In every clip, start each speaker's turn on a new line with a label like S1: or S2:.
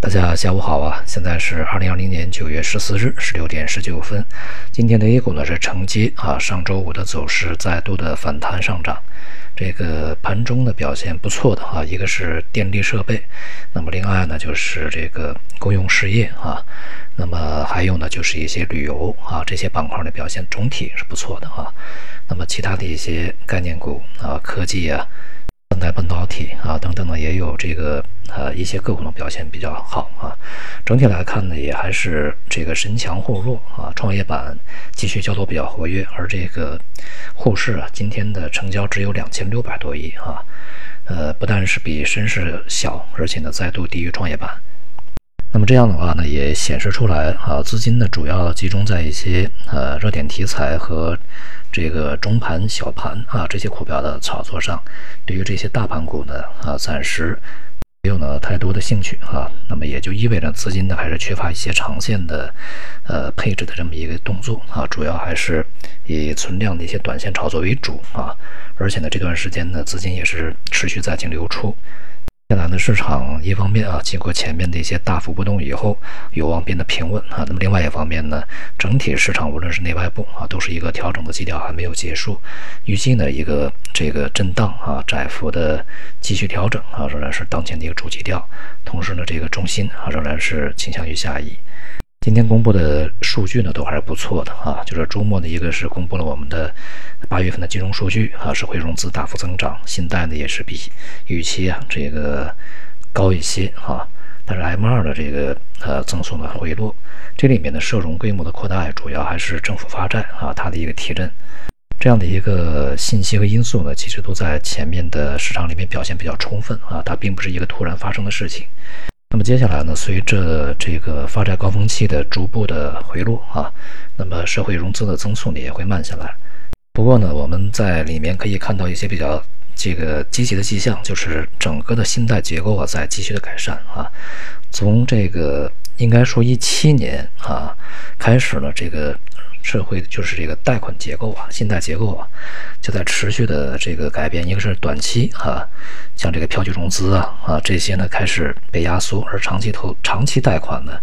S1: 大家下午好啊！现在是二零二零年九月十四日十六点十九分。今天的 A 股呢是承接啊上周五的走势，再度的反弹上涨。这个盘中的表现不错的啊，一个是电力设备，那么另外呢就是这个公用事业啊，那么还有呢就是一些旅游啊这些板块的表现总体是不错的啊。那么其他的一些概念股啊，科技啊。现代半导体啊等等呢，也有这个呃一些个股的表现比较好啊。整体来看呢，也还是这个神强后弱啊。创业板继续交投比较活跃，而这个沪市啊，今天的成交只有两千六百多亿啊。呃，不但是比深市小，而且呢再度低于创业板。那么这样的话呢，也显示出来啊，资金呢主要集中在一些呃热点题材和。这个中盘、小盘啊，这些股票的炒作上，对于这些大盘股呢啊，暂时没有呢太多的兴趣啊。那么也就意味着资金呢还是缺乏一些长线的呃配置的这么一个动作啊，主要还是以存量的一些短线炒作为主啊。而且呢，这段时间呢，资金也是持续在净流出。现在呢，市场一方面啊，经过前面的一些大幅波动以后，有望变得平稳啊。那么另外一方面呢，整体市场无论是内外部啊，都是一个调整的基调还没有结束，预计呢一个这个震荡啊，窄幅的继续调整啊，仍然是当前的一个主基调。同时呢，这个重心啊，仍然是倾向于下移。今天公布的数据呢，都还是不错的啊。就是周末呢，一个是公布了我们的八月份的金融数据啊，社会融资大幅增长，信贷呢也是比预期啊这个高一些啊。但是 M 二的这个呃增速呢回落，这里面的社融规模的扩大，主要还是政府发债啊它的一个提振，这样的一个信息和因素呢，其实都在前面的市场里面表现比较充分啊，它并不是一个突然发生的事情。那么接下来呢，随着这个发债高峰期的逐步的回落啊，那么社会融资的增速呢也会慢下来。不过呢，我们在里面可以看到一些比较这个积极的迹象，就是整个的信贷结构啊在继续的改善啊。从这个应该说一七年啊开始了，这个。社会就是这个贷款结构啊，信贷结构啊，就在持续的这个改变。一个是短期哈，像这个票据融资啊啊这些呢开始被压缩，而长期投长期贷款呢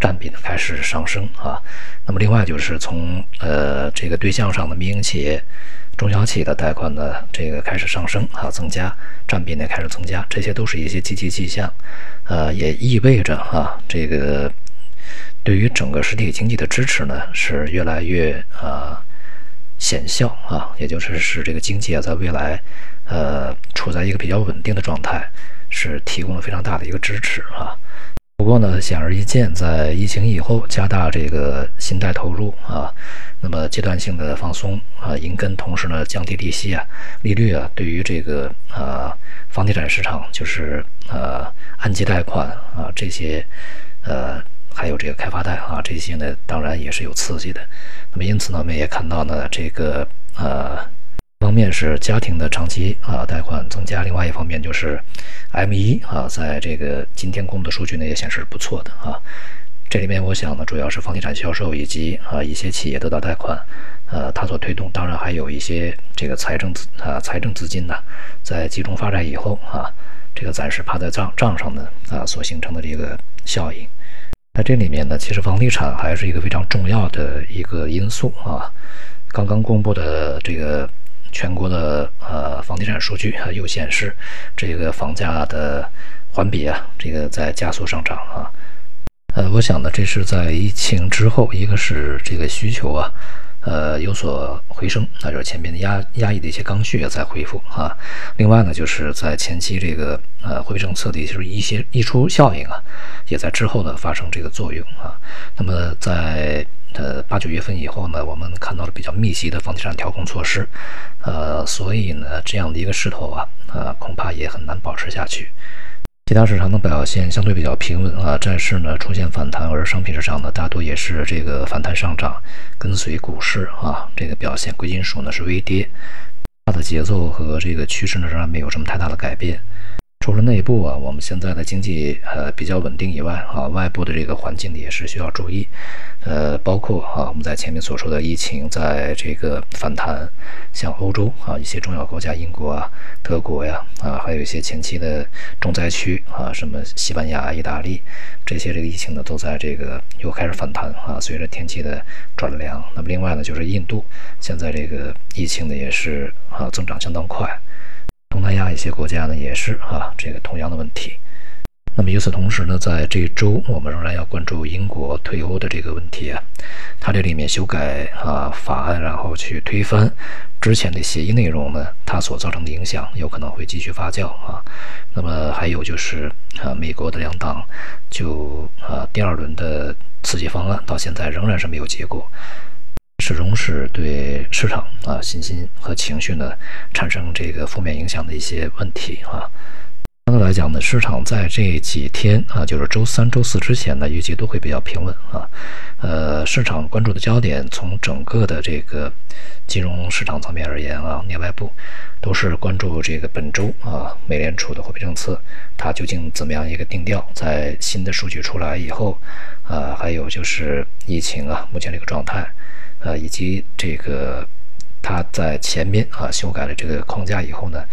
S1: 占比呢开始上升啊。那么另外就是从呃这个对象上的民营企业、中小企业的贷款呢这个开始上升啊，增加占比呢开始增加，这些都是一些积极迹象，呃也意味着啊这个。对于整个实体经济的支持呢，是越来越呃显效啊，也就是使这个经济啊在未来呃处在一个比较稳定的状态，是提供了非常大的一个支持啊。不过呢，显而易见，在疫情以后加大这个信贷投入啊，那么阶段性的放松啊，银根，同时呢降低利息啊，利率啊，对于这个呃房地产市场就是呃按揭贷款啊这些呃。还有这个开发贷啊，这些呢，当然也是有刺激的。那么因此呢，我们也看到呢，这个呃，一方面是家庭的长期啊贷款增加，另外一方面就是 M 一啊，在这个今天公布的数据呢也显示是不错的啊。这里面我想呢，主要是房地产销售以及啊一些企业得到贷款，呃，它所推动。当然还有一些这个财政资啊财政资金呢，在集中发债以后啊，这个暂时趴在账账上的啊所形成的这个效应。在这里面呢，其实房地产还是一个非常重要的一个因素啊。刚刚公布的这个全国的呃房地产数据啊，又显示这个房价的环比啊，这个在加速上涨啊。呃，我想呢，这是在疫情之后，一个是这个需求啊。呃，有所回升，那就是前面的压压抑的一些刚需也在恢复啊。另外呢，就是在前期这个呃货币政策的一些一些溢出效应啊，也在之后呢发生这个作用啊。那么在呃八九月份以后呢，我们看到了比较密集的房地产调控措施，呃，所以呢这样的一个势头啊，呃恐怕也很难保持下去。其他市场的表现相对比较平稳啊，债市呢出现反弹，而商品市场呢大多也是这个反弹上涨，跟随股市啊这个表现。贵金属呢是微跌，它的节奏和这个趋势呢仍然没有什么太大的改变。除了内部啊，我们现在的经济呃比较稳定以外啊，外部的这个环境也是需要注意，呃，包括啊我们在前面所说的疫情在这个反弹，像欧洲啊一些重要国家，英国啊、德国呀啊，还有一些前期的重灾区啊，什么西班牙、意大利这些这个疫情呢都在这个又开始反弹啊，随着天气的转凉。那么另外呢就是印度，现在这个疫情呢也是啊增长相当快。东南亚一些国家呢，也是啊，这个同样的问题。那么与此同时呢，在这一周，我们仍然要关注英国退欧的这个问题啊。它这里面修改啊法案，然后去推翻之前的协议内容呢，它所造成的影响有可能会继续发酵啊。那么还有就是啊，美国的两党就啊第二轮的刺激方案到现在仍然是没有结果。始终是对市场啊信心和情绪呢产生这个负面影响的一些问题啊。相对来讲呢，市场在这几天啊，就是周三、周四之前呢，预计都会比较平稳啊。呃，市场关注的焦点从整个的这个金融市场层面而言啊，内外部都是关注这个本周啊，美联储的货币政策它究竟怎么样一个定调，在新的数据出来以后啊，还有就是疫情啊，目前这个状态。呃，以及这个，他在前面啊修改了这个框架以后呢，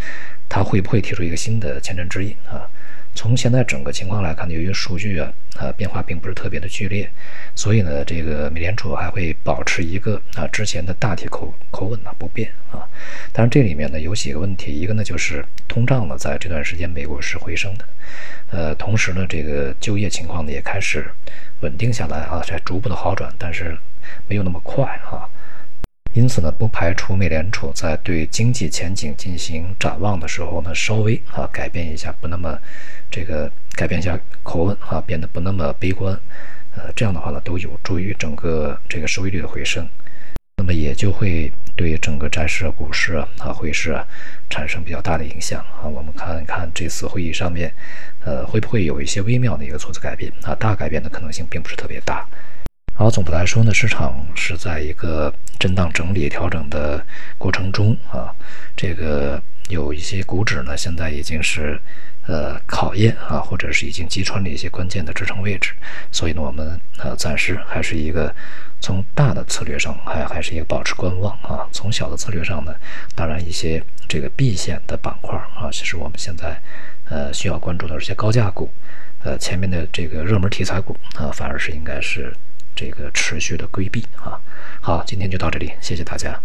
S1: 他会不会提出一个新的前瞻指引啊？从现在整个情况来看，由于数据啊啊变化并不是特别的剧烈，所以呢，这个美联储还会保持一个啊之前的大体口口吻呢不变啊。但是这里面呢有几个问题，一个呢就是通胀呢在这段时间美国是回升的，呃，同时呢这个就业情况呢也开始稳定下来啊，在逐步的好转，但是。没有那么快啊，因此呢，不排除美联储在对经济前景进行展望的时候呢，稍微啊改变一下，不那么这个改变一下口吻啊，变得不那么悲观，呃，这样的话呢，都有助于整个这个收益率的回升，那么也就会对整个债市、股市啊、汇市啊产生比较大的影响啊。我们看一看这次会议上面，呃，会不会有一些微妙的一个措辞改变啊？大改变的可能性并不是特别大。好，总的来说呢，市场是在一个震荡整理调整的过程中啊，这个有一些股指呢，现在已经是呃考验啊，或者是已经击穿了一些关键的支撑位置，所以呢，我们呃暂时还是一个从大的策略上还还是一个保持观望啊，从小的策略上呢，当然一些这个避险的板块啊，其实我们现在呃需要关注的这些高价股，呃前面的这个热门题材股啊，反而是应该是。这个持续的规避啊，好，今天就到这里，谢谢大家。